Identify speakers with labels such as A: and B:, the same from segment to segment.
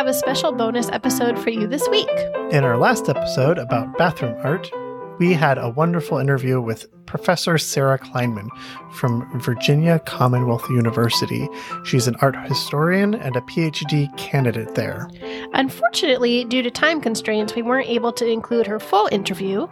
A: have a special bonus episode for you this week.
B: In our last episode about bathroom art, we had a wonderful interview with Professor Sarah Kleinman from Virginia Commonwealth University. She's an art historian and a PhD candidate there.
A: Unfortunately, due to time constraints, we weren't able to include her full interview,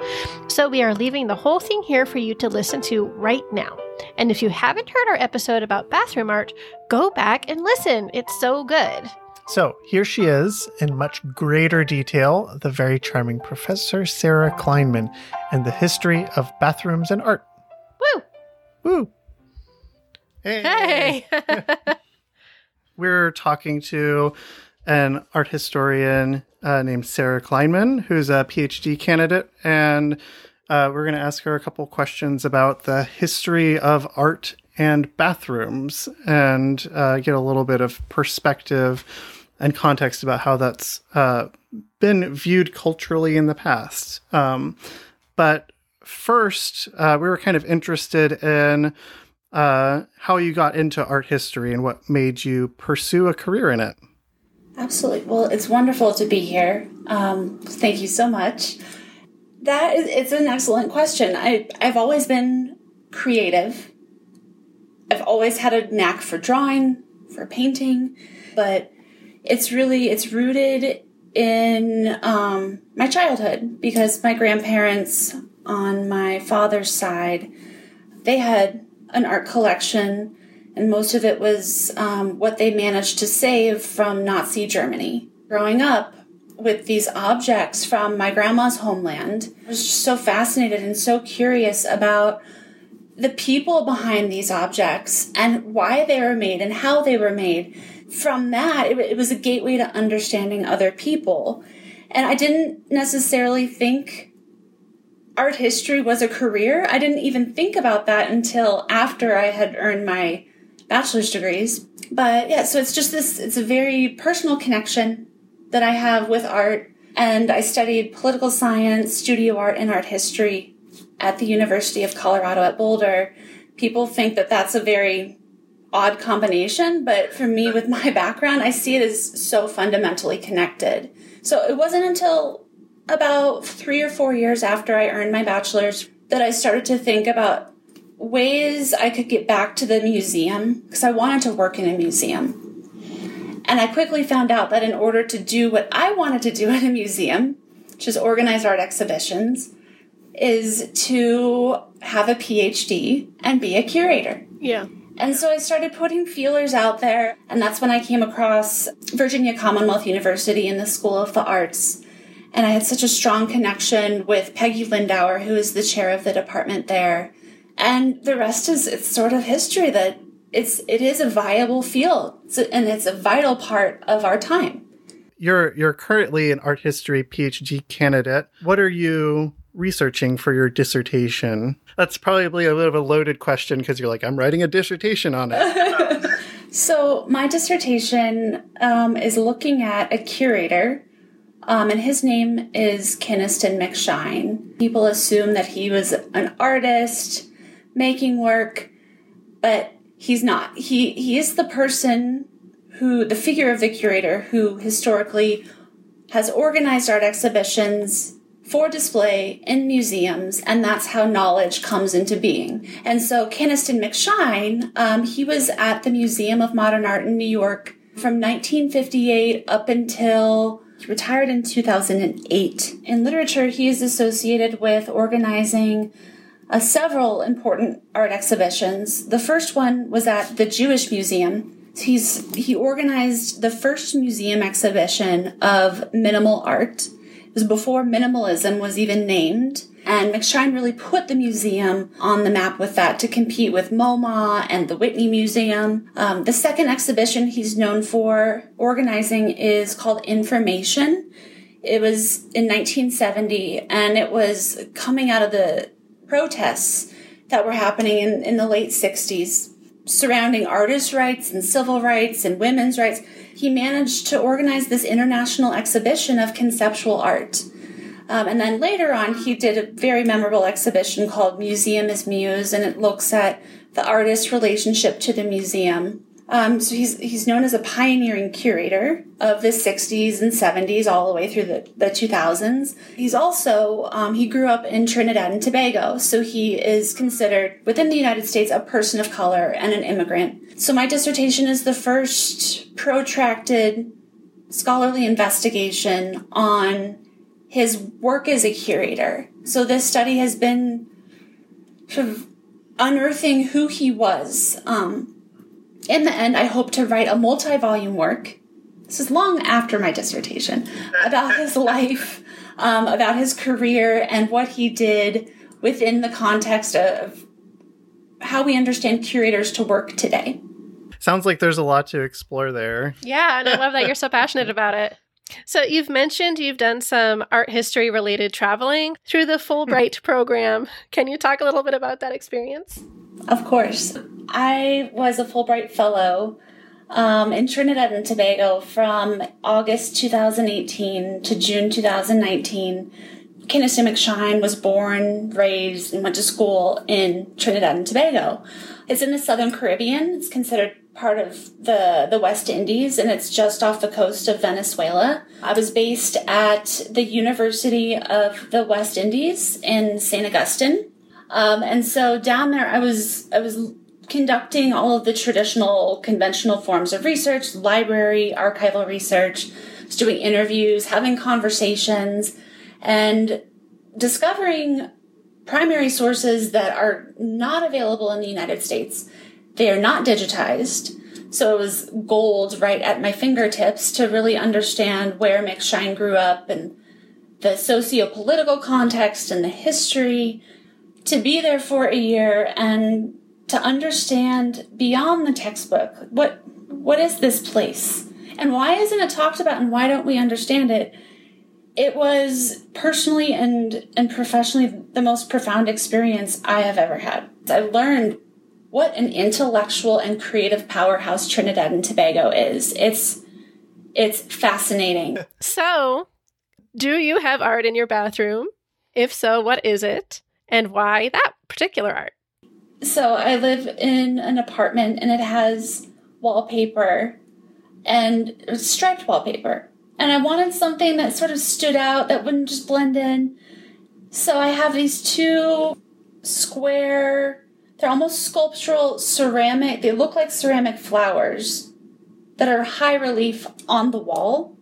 A: so we are leaving the whole thing here for you to listen to right now. And if you haven't heard our episode about bathroom art, go back and listen. It's so good.
B: So here she is in much greater detail, the very charming Professor Sarah Kleinman and the history of bathrooms and art.
A: Woo!
B: Woo!
A: Hey!
B: We're talking to an art historian uh, named Sarah Kleinman, who's a PhD candidate, and uh, we're going to ask her a couple questions about the history of art and bathrooms and uh, get a little bit of perspective and context about how that's uh, been viewed culturally in the past. Um, but first, uh, we were kind of interested in uh, how you got into art history and what made you pursue a career in it.
C: Absolutely. Well, it's wonderful to be here. Um, thank you so much. That is, it's an excellent question. I, I've always been creative. I've always had a knack for drawing, for painting, but it's really it's rooted in um, my childhood because my grandparents on my father's side they had an art collection and most of it was um, what they managed to save from nazi germany. Growing up with these objects from my grandma's homeland i was just so fascinated and so curious about the people behind these objects and why they were made and how they were made from that, it, it was a gateway to understanding other people. And I didn't necessarily think art history was a career. I didn't even think about that until after I had earned my bachelor's degrees. But yeah, so it's just this, it's a very personal connection that I have with art. And I studied political science, studio art, and art history at the University of Colorado at Boulder. People think that that's a very odd combination, but for me, with my background, I see it as so fundamentally connected. So it wasn't until about three or four years after I earned my bachelor's that I started to think about ways I could get back to the museum because I wanted to work in a museum. And I quickly found out that in order to do what I wanted to do in a museum, which is organize art exhibitions, is to have a PhD and be a curator.
A: Yeah.
C: And so I started putting feelers out there, and that's when I came across Virginia Commonwealth University in the School of the Arts. And I had such a strong connection with Peggy Lindauer, who is the chair of the department there. And the rest is it's sort of history that it's it is a viable field and it's a vital part of our time.
B: You're you're currently an art history PhD candidate. What are you researching for your dissertation? That's probably a bit of a loaded question because you're like, I'm writing a dissertation on it.
C: so, my dissertation um, is looking at a curator, um, and his name is Kynaston McShine. People assume that he was an artist making work, but he's not. He, he is the person who, the figure of the curator who historically has organized art exhibitions for display in museums, and that's how knowledge comes into being. And so, Kynaston McShine, um, he was at the Museum of Modern Art in New York from 1958 up until he retired in 2008. In literature, he is associated with organizing uh, several important art exhibitions. The first one was at the Jewish Museum. He's he organized the first museum exhibition of minimal art was before minimalism was even named. And McShine really put the museum on the map with that to compete with MoMA and the Whitney Museum. Um, the second exhibition he's known for organizing is called Information. It was in 1970 and it was coming out of the protests that were happening in, in the late 60s surrounding artists' rights and civil rights and women's rights he managed to organize this international exhibition of conceptual art. Um, and then later on, he did a very memorable exhibition called Museum as Muse, and it looks at the artist's relationship to the museum. Um, so he's he's known as a pioneering curator of the 60s and 70s all the way through the, the 2000s. He's also um, he grew up in Trinidad and Tobago, so he is considered within the United States a person of color and an immigrant. So my dissertation is the first protracted scholarly investigation on his work as a curator. So this study has been sort of unearthing who he was. Um, in the end, I hope to write a multi volume work. This is long after my dissertation about his life, um, about his career, and what he did within the context of how we understand curators to work today.
B: Sounds like there's a lot to explore there.
A: Yeah, and I love that you're so passionate about it. So, you've mentioned you've done some art history related traveling through the Fulbright program. Can you talk a little bit about that experience?
C: Of course. I was a Fulbright Fellow um, in Trinidad and Tobago from August 2018 to June 2019. Kynaston McShine was born, raised, and went to school in Trinidad and Tobago. It's in the Southern Caribbean. It's considered part of the, the West Indies, and it's just off the coast of Venezuela. I was based at the University of the West Indies in St. Augustine. Um, and so down there, I was, I was conducting all of the traditional conventional forms of research, library, archival research, doing interviews, having conversations, and discovering primary sources that are not available in the United States. They are not digitized. So it was gold right at my fingertips to really understand where McShine grew up and the socio-political context and the history. To be there for a year and to understand beyond the textbook what what is this place? And why isn't it talked about and why don't we understand it? It was personally and and professionally the most profound experience i have ever had. I learned what an intellectual and creative powerhouse trinidad and tobago is. It's it's fascinating.
A: So do you have art in your bathroom? If so what is it and why that particular art
C: so I live in an apartment and it has wallpaper and striped wallpaper. And I wanted something that sort of stood out that wouldn't just blend in. So I have these two square, they're almost sculptural ceramic, they look like ceramic flowers that are high relief on the wall.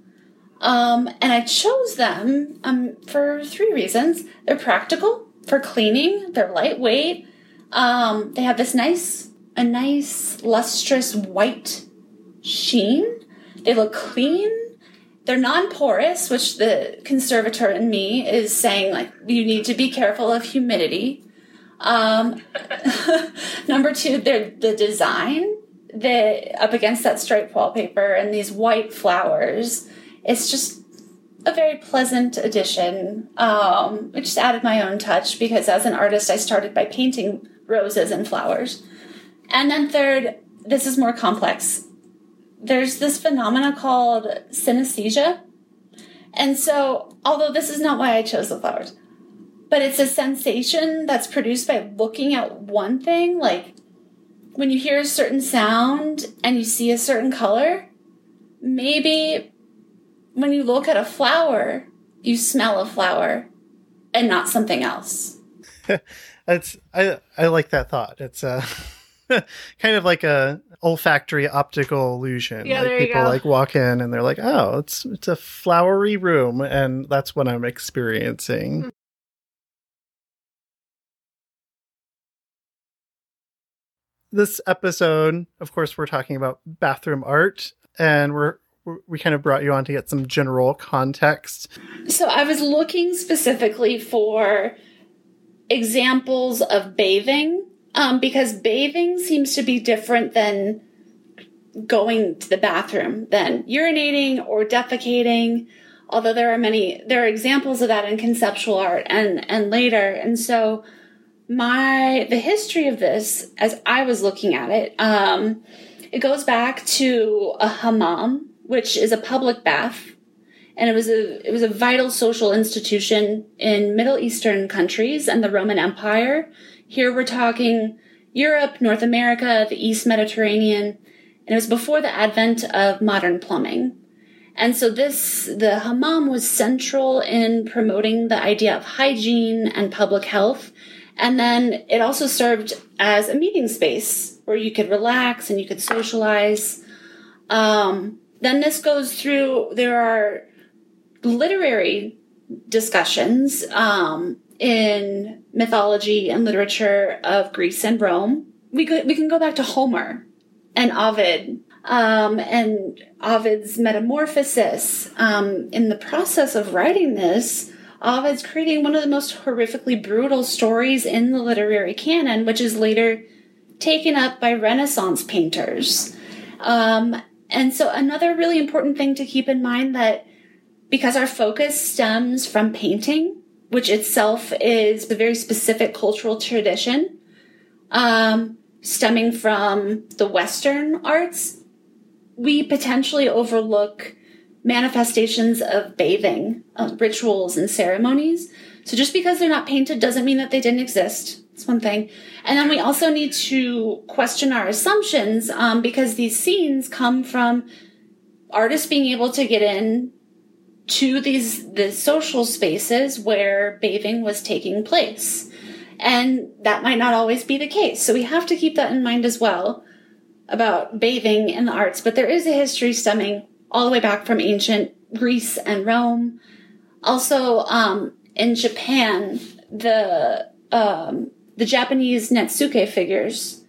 C: Um, and I chose them um, for three reasons. They're practical for cleaning, they're lightweight, um, they have this nice, a nice lustrous white sheen. They look clean. They're non-porous, which the conservator in me is saying like you need to be careful of humidity. Um, number two, they're the design. The up against that striped wallpaper and these white flowers. It's just a very pleasant addition. Um, I just added my own touch because as an artist, I started by painting roses and flowers. And then third, this is more complex. There's this phenomena called synesthesia. And so, although this is not why I chose the flowers, but it's a sensation that's produced by looking at one thing, like when you hear a certain sound and you see a certain color, maybe when you look at a flower, you smell a flower and not something else.
B: It's I I like that thought. It's uh kind of like a olfactory optical illusion.
A: Yeah,
B: like
A: there you
B: people
A: go.
B: like walk in and they're like, "Oh, it's it's a flowery room," and that's what I'm experiencing.
A: Hmm.
B: This episode, of course, we're talking about bathroom art, and we're we kind of brought you on to get some general context.
C: So I was looking specifically for examples of bathing um, because bathing seems to be different than going to the bathroom, than urinating or defecating. Although there are many, there are examples of that in conceptual art and and later. And so my the history of this, as I was looking at it, um, it goes back to a hammam, which is a public bath and it was a it was a vital social institution in Middle Eastern countries and the Roman Empire. Here we're talking Europe, North America, the East Mediterranean, And it was before the advent of modern plumbing. And so this, the hammam was central in promoting the idea of hygiene and public health. And then it also served as a meeting space where you could relax and you could socialize. Um, then this goes through, there are literary discussions um, in mythology and literature of Greece and Rome. We, we can go back to Homer and Ovid um, and Ovid's metamorphosis. Um, in the process of writing this, Ovid's creating one of the most horrifically brutal stories in the literary canon, which is later taken up by Renaissance painters. Um, and so, another really important thing to keep in mind that because our focus stems from painting, which itself is a very specific cultural tradition, um, stemming from the Western arts, we potentially overlook manifestations of bathing, rituals, and ceremonies. So just because they're not painted doesn't mean that they didn't exist. It's one thing. And then we also need to question our assumptions um, because these scenes come from artists being able to get in to these the social spaces where bathing was taking place. And that might not always be the case. So we have to keep that in mind as well about bathing in the arts, but there is a history stemming all the way back from ancient Greece and Rome. Also, um, in Japan, the um, the Japanese Netsuke figures.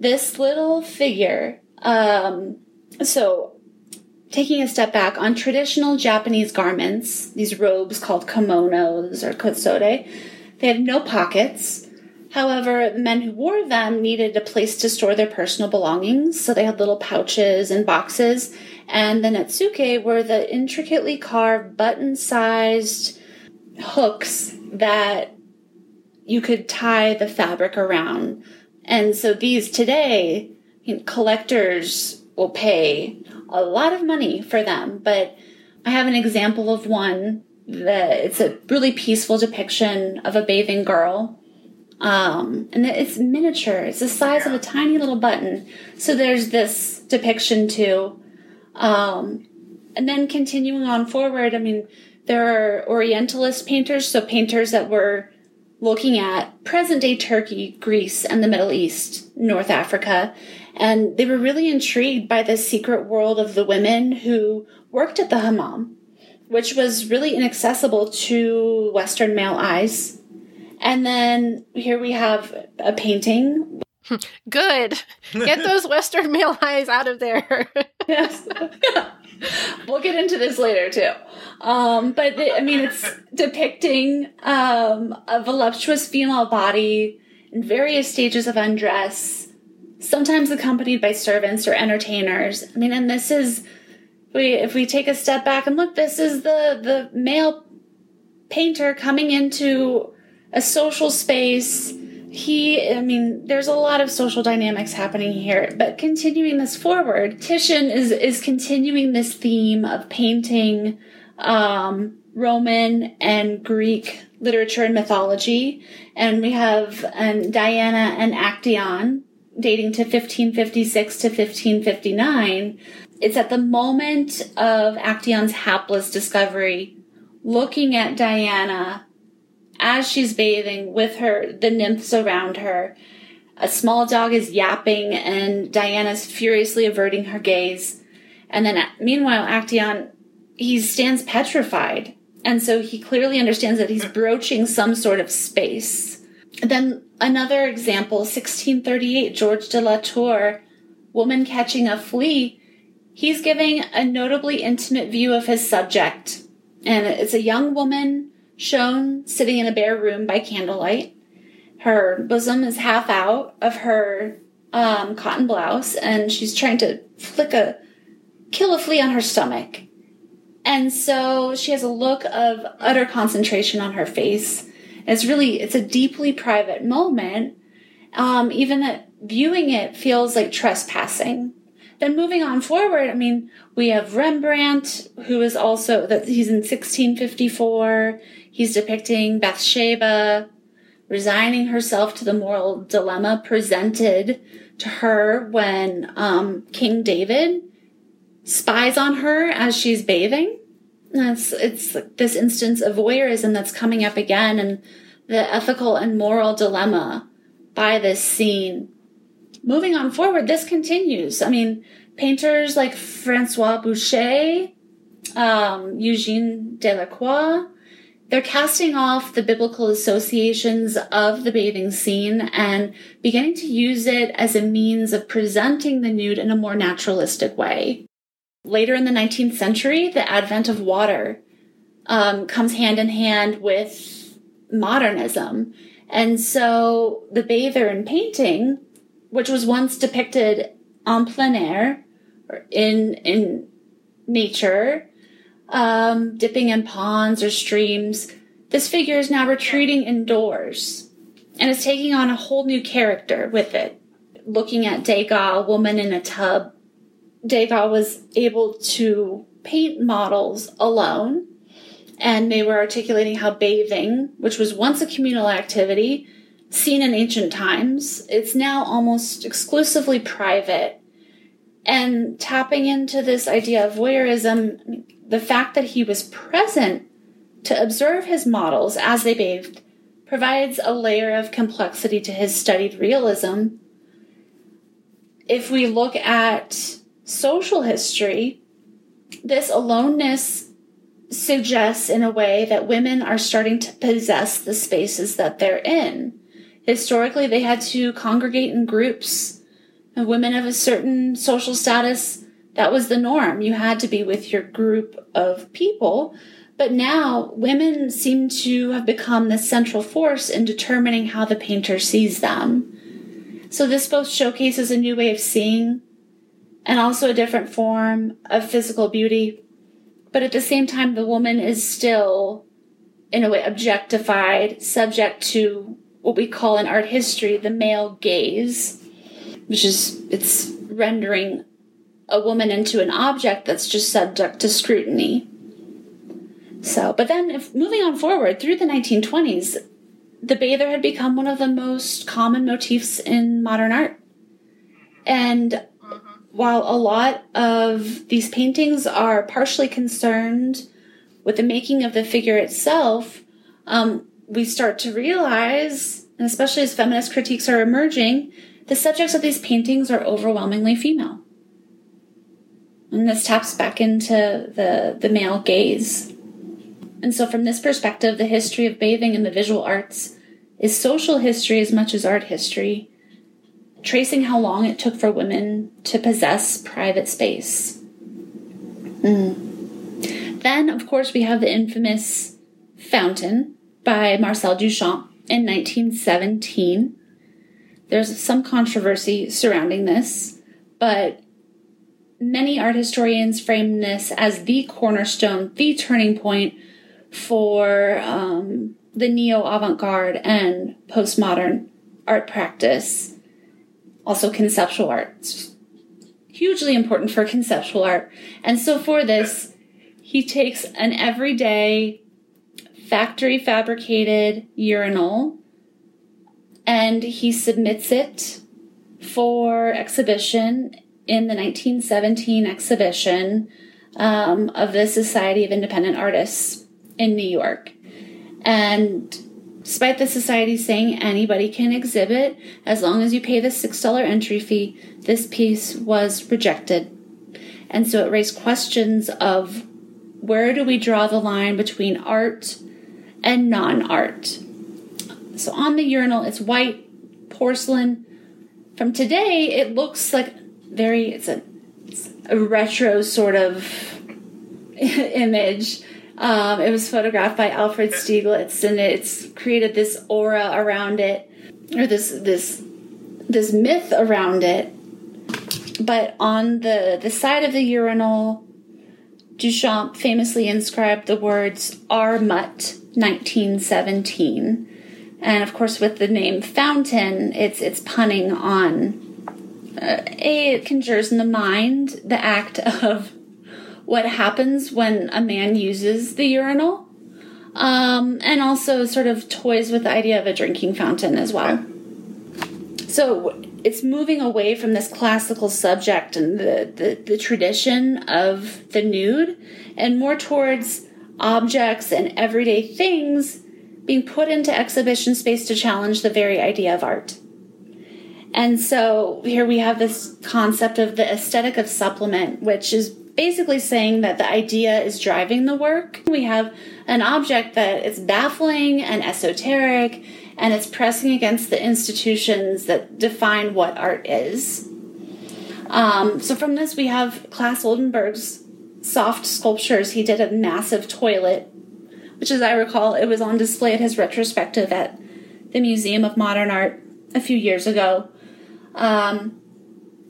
C: This little figure, um, so taking a step back on traditional Japanese garments, these robes called kimonos or kosode, they have no pockets. However, the men who wore them needed a place to store their personal belongings, so they had little pouches and boxes. And the Netsuke were the intricately carved, button sized hooks that you could tie the fabric around. And so these today, you know, collectors will pay a lot of money for them. But I have an example of one that it's a really peaceful depiction of a bathing girl um, and it's miniature. It's the size of a tiny little button. So there's this depiction too. Um, and then continuing on forward, I mean, there are Orientalist painters, so painters that were looking at present day Turkey, Greece, and the Middle East, North Africa. And they were really intrigued by the secret world of the women who worked at the hammam, which was really inaccessible to Western male eyes. And then here we have a painting.
A: Good. Get those Western male eyes out of there.
C: yes. we'll get into this later too. Um, but I mean, it's depicting um, a voluptuous female body in various stages of undress, sometimes accompanied by servants or entertainers. I mean, and this is we if we take a step back and look, this is the the male painter coming into a social space. He, I mean, there's a lot of social dynamics happening here, but continuing this forward, Titian is, is continuing this theme of painting, um, Roman and Greek literature and mythology. And we have um, Diana and Actaeon dating to 1556 to 1559. It's at the moment of Actaeon's hapless discovery, looking at Diana as she's bathing with her, the nymphs around her. A small dog is yapping and Diana's furiously averting her gaze. And then meanwhile, Actaeon, he stands petrified. And so he clearly understands that he's broaching some sort of space. Then another example, 1638, George de la Tour, woman catching a flea. He's giving a notably intimate view of his subject. And it's a young woman shown sitting in a bare room by candlelight. Her bosom is half out of her um, cotton blouse, and she's trying to flick a kill a flea on her stomach. And so she has a look of utter concentration on her face. It's really it's a deeply private moment. Um, even that viewing it feels like trespassing. Then moving on forward, I mean, we have Rembrandt, who is also that he's in 1654. He's depicting Bathsheba resigning herself to the moral dilemma presented to her when um, King David spies on her as she's bathing. That's it's this instance of voyeurism that's coming up again, and the ethical and moral dilemma by this scene. Moving on forward, this continues. I mean, painters like Francois Boucher, um, Eugene Delacroix, they're casting off the biblical associations of the bathing scene and beginning to use it as a means of presenting the nude in a more naturalistic way. Later in the 19th century, the advent of water um, comes hand in hand with modernism. And so the bather in painting, which was once depicted en plein air, in, in nature, um, dipping in ponds or streams, this figure is now retreating indoors and is taking on a whole new character with it. Looking at Degas, a woman in a tub, Degas was able to paint models alone, and they were articulating how bathing, which was once a communal activity, seen in ancient times, it's now almost exclusively private. And tapping into this idea of voyeurism, the fact that he was present to observe his models as they bathed provides a layer of complexity to his studied realism. If we look at social history, this aloneness suggests in a way that women are starting to possess the spaces that they're in. Historically, they had to congregate in groups. Women of a certain social status, that was the norm. You had to be with your group of people. But now women seem to have become the central force in determining how the painter sees them. So this both showcases a new way of seeing and also a different form of physical beauty. But at the same time, the woman is still, in a way, objectified, subject to what we call in art history the male gaze, which is it's rendering a woman into an object that's just subject to scrutiny. So, but then if moving on forward through the 1920s, the bather had become one of the most common motifs in modern art. And while a lot of these paintings are partially concerned with the making of the figure itself, um, we start to realize, and especially as feminist critiques are emerging, the subjects of these paintings are overwhelmingly female. And this taps back into the, the male gaze. And so, from this perspective, the history of bathing in the visual arts is social history as much as art history tracing how long it took for women to possess private space. Mm. Then, of course, we have the infamous Fountain by Marcel Duchamp in 1917. There's some controversy surrounding this, but many art historians frame this as the cornerstone, the turning point for um, the neo avant garde and postmodern art practice also conceptual art. It's hugely important for conceptual art. And so for this, he takes an everyday factory fabricated urinal and he submits it for exhibition in the 1917 exhibition um, of the Society of Independent Artists in New York. And Despite the society saying anybody can exhibit as long as you pay the $6 entry fee, this piece was rejected. And so it raised questions of where do we draw the line between art and non art? So on the urinal, it's white porcelain. From today, it looks like very, it's a, it's a retro sort of image um, it was photographed by Alfred Stieglitz, and it's created this aura around it, or this this this myth around it. But on the the side of the urinal, Duchamp famously inscribed the words "R. Mutt, 1917," and of course, with the name Fountain, it's it's punning on. Uh, a it conjures in the mind the act of what happens when a man uses the urinal. Um, and also sort of toys with the idea of a drinking fountain as well. So it's moving away from this classical subject and the, the, the tradition of the nude and more towards objects and everyday things being put into exhibition space to challenge the very idea of art. And so here we have this concept of the aesthetic of supplement, which is basically saying that the idea is driving the work. We have an object that is baffling and esoteric and it's pressing against the institutions that define what art is. Um, so from this, we have Claes Oldenburg's soft sculptures. He did a massive toilet, which, as I recall, it was on display at his retrospective at the Museum of Modern Art a few years ago. Um,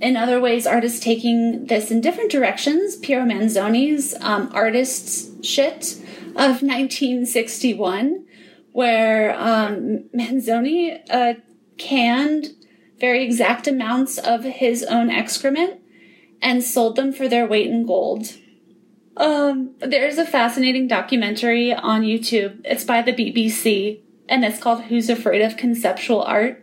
C: in other ways, artists taking this in different directions. Piero Manzoni's um, Artist's Shit of 1961 where um, Manzoni uh, canned very exact amounts of his own excrement and sold them for their weight in gold. Um, there's a fascinating documentary on YouTube. It's by the BBC and it's called Who's Afraid of Conceptual Art?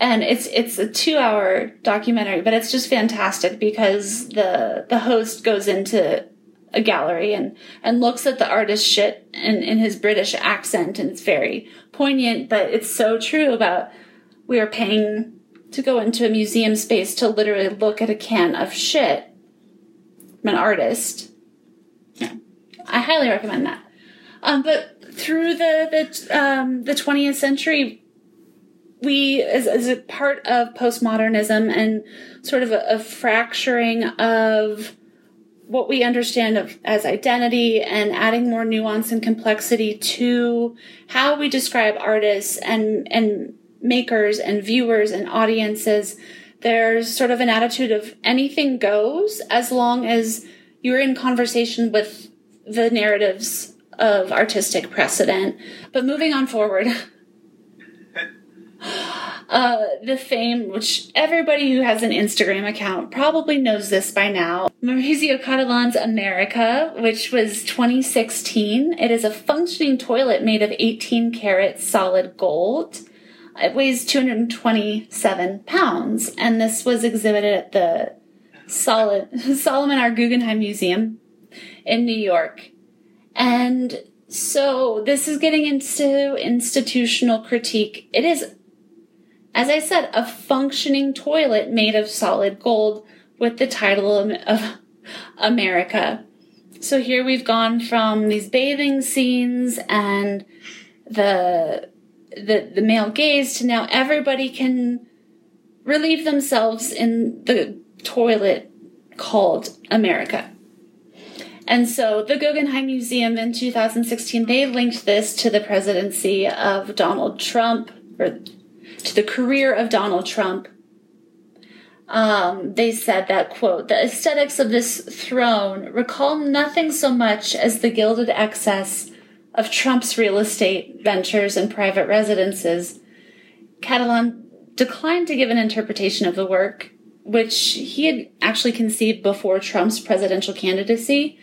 C: And it's it's a 2-hour documentary, but it's just fantastic because the the host goes into a gallery and and looks at the artist's shit in, in his British accent and it's very poignant, but it's so true about we are paying to go into a museum space to literally look at a can of shit from an artist. Yeah. I highly recommend that. Um, but through the the um, the 20th century, we as, as a part of postmodernism and sort of a, a fracturing of what we understand of as identity and adding more nuance and complexity to how we describe artists and and makers and viewers and audiences there's sort of an attitude of anything goes as long as you're in conversation with the narratives of artistic precedent. But moving on forward uh, the fame, which everybody who has an Instagram account probably knows this by now. Maurizio Cattelan's America, which was 2016. It is a functioning toilet made of 18 karat solid gold. It weighs 227 pounds, and this was exhibited at the Solomon R. Guggenheim Museum in New York. And so this is getting into institutional critique. It is as I said, a functioning toilet made of solid gold with the title of America. So here we've gone from these bathing scenes and the the the male gaze to now everybody can relieve themselves in the toilet called America. And so the Guggenheim Museum in 2016 they linked this to the presidency of Donald Trump or to the career of Donald Trump. Um, they said that quote the aesthetics of this throne recall nothing so much as the gilded excess of Trump's real estate ventures and private residences. Cattelan declined to give an interpretation of the work, which he had actually conceived before Trump's presidential candidacy.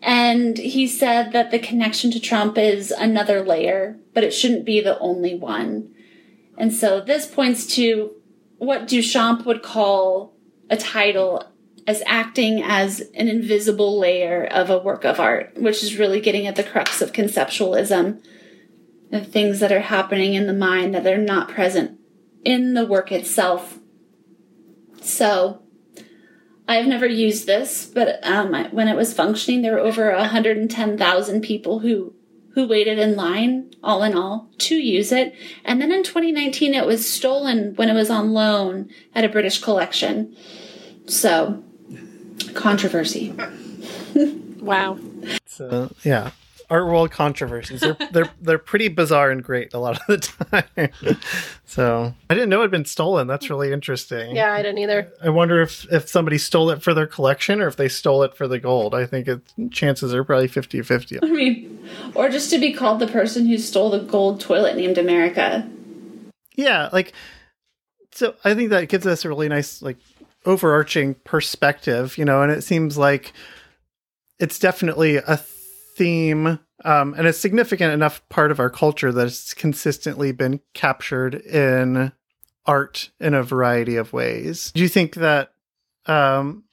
C: And he said that the connection to Trump is another layer, but it shouldn't be the only one. And so this points to what Duchamp would call a title as acting as an invisible layer of a work of art, which is really getting at the crux of conceptualism, the things that are happening in the mind that are not present in the work itself. So, I've never used this, but um, when it was functioning, there were over 110,000 people who who waited in line, all in all, to use it. And then in 2019, it was stolen when it was on loan at a British collection. So, controversy.
A: wow.
B: So, yeah art world controversies. They're they're they're pretty bizarre and great a lot of the time. so I didn't know it had been stolen. That's really interesting.
A: Yeah, I didn't either.
B: I wonder if if somebody stole it for their collection or if they stole it for the gold. I think it, chances are probably 50-50.
C: I mean, or just to be called the person who stole the gold toilet named America.
B: Yeah, like so I think that gives us a really nice like overarching perspective, you know, and it seems like it's definitely a theme um, and a significant enough part of our culture that it's consistently been captured in art in a variety of ways. Do you think that um,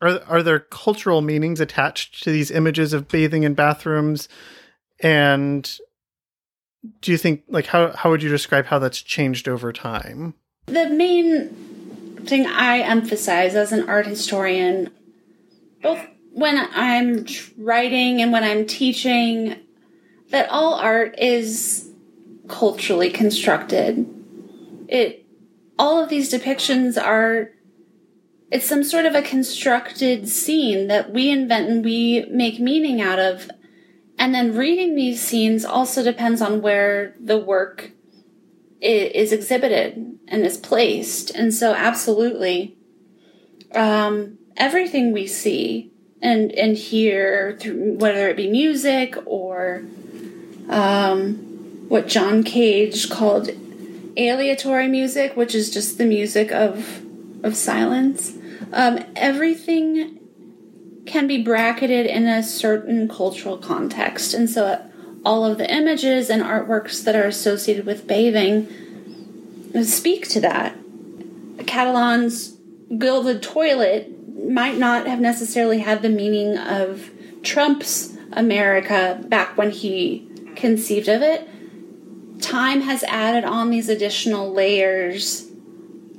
B: are are there cultural meanings attached to these images of bathing in bathrooms? And do you think like how how would you describe how that's changed over time?
C: The main thing I emphasize as an art historian, both when I'm writing and when I'm teaching, that all art is culturally constructed. It all of these depictions are it's some sort of a constructed scene that we invent and we make meaning out of. And then reading these scenes also depends on where the work is exhibited and is placed. And so, absolutely, um, everything we see and and hear, through, whether it be music or um, what John Cage called aleatory music, which is just the music of of silence. Um, everything can be bracketed in a certain cultural context, and so all of the images and artworks that are associated with bathing speak to that. Cattelan's gilded toilet might not have necessarily had the meaning of Trump's America back when he conceived of it. Time has added on these additional layers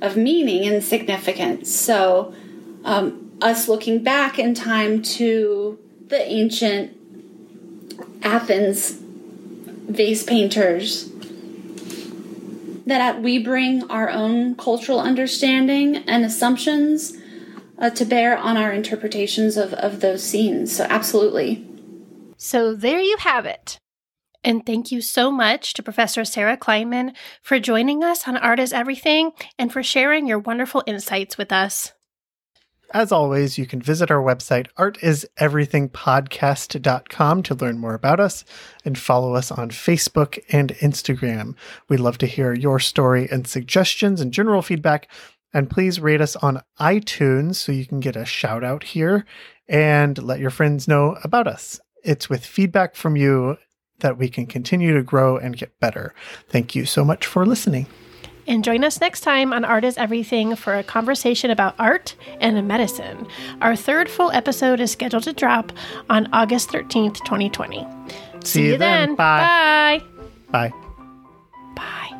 C: of meaning and significance. So, um, us looking back in time to the ancient Athens vase painters, that we bring our own cultural understanding and assumptions uh, to bear on our interpretations of, of those scenes. So, absolutely.
A: So, there you have it. And thank you so much to Professor Sarah Kleinman for joining us on Art is Everything and for sharing your wonderful insights with us.
B: As always, you can visit our website, artiseverythingpodcast.com, to learn more about us and follow us on Facebook and Instagram. We'd love to hear your story and suggestions and general feedback. And please rate us on iTunes so you can get a shout out here and let your friends know about us. It's with feedback from you that we can continue to grow and get better. Thank you so much for listening.
A: And join us next time on Art is Everything for a conversation about art and medicine. Our third full episode is scheduled to drop on August 13th, 2020.
B: See, See you then. then. Bye.
A: Bye.
B: Bye.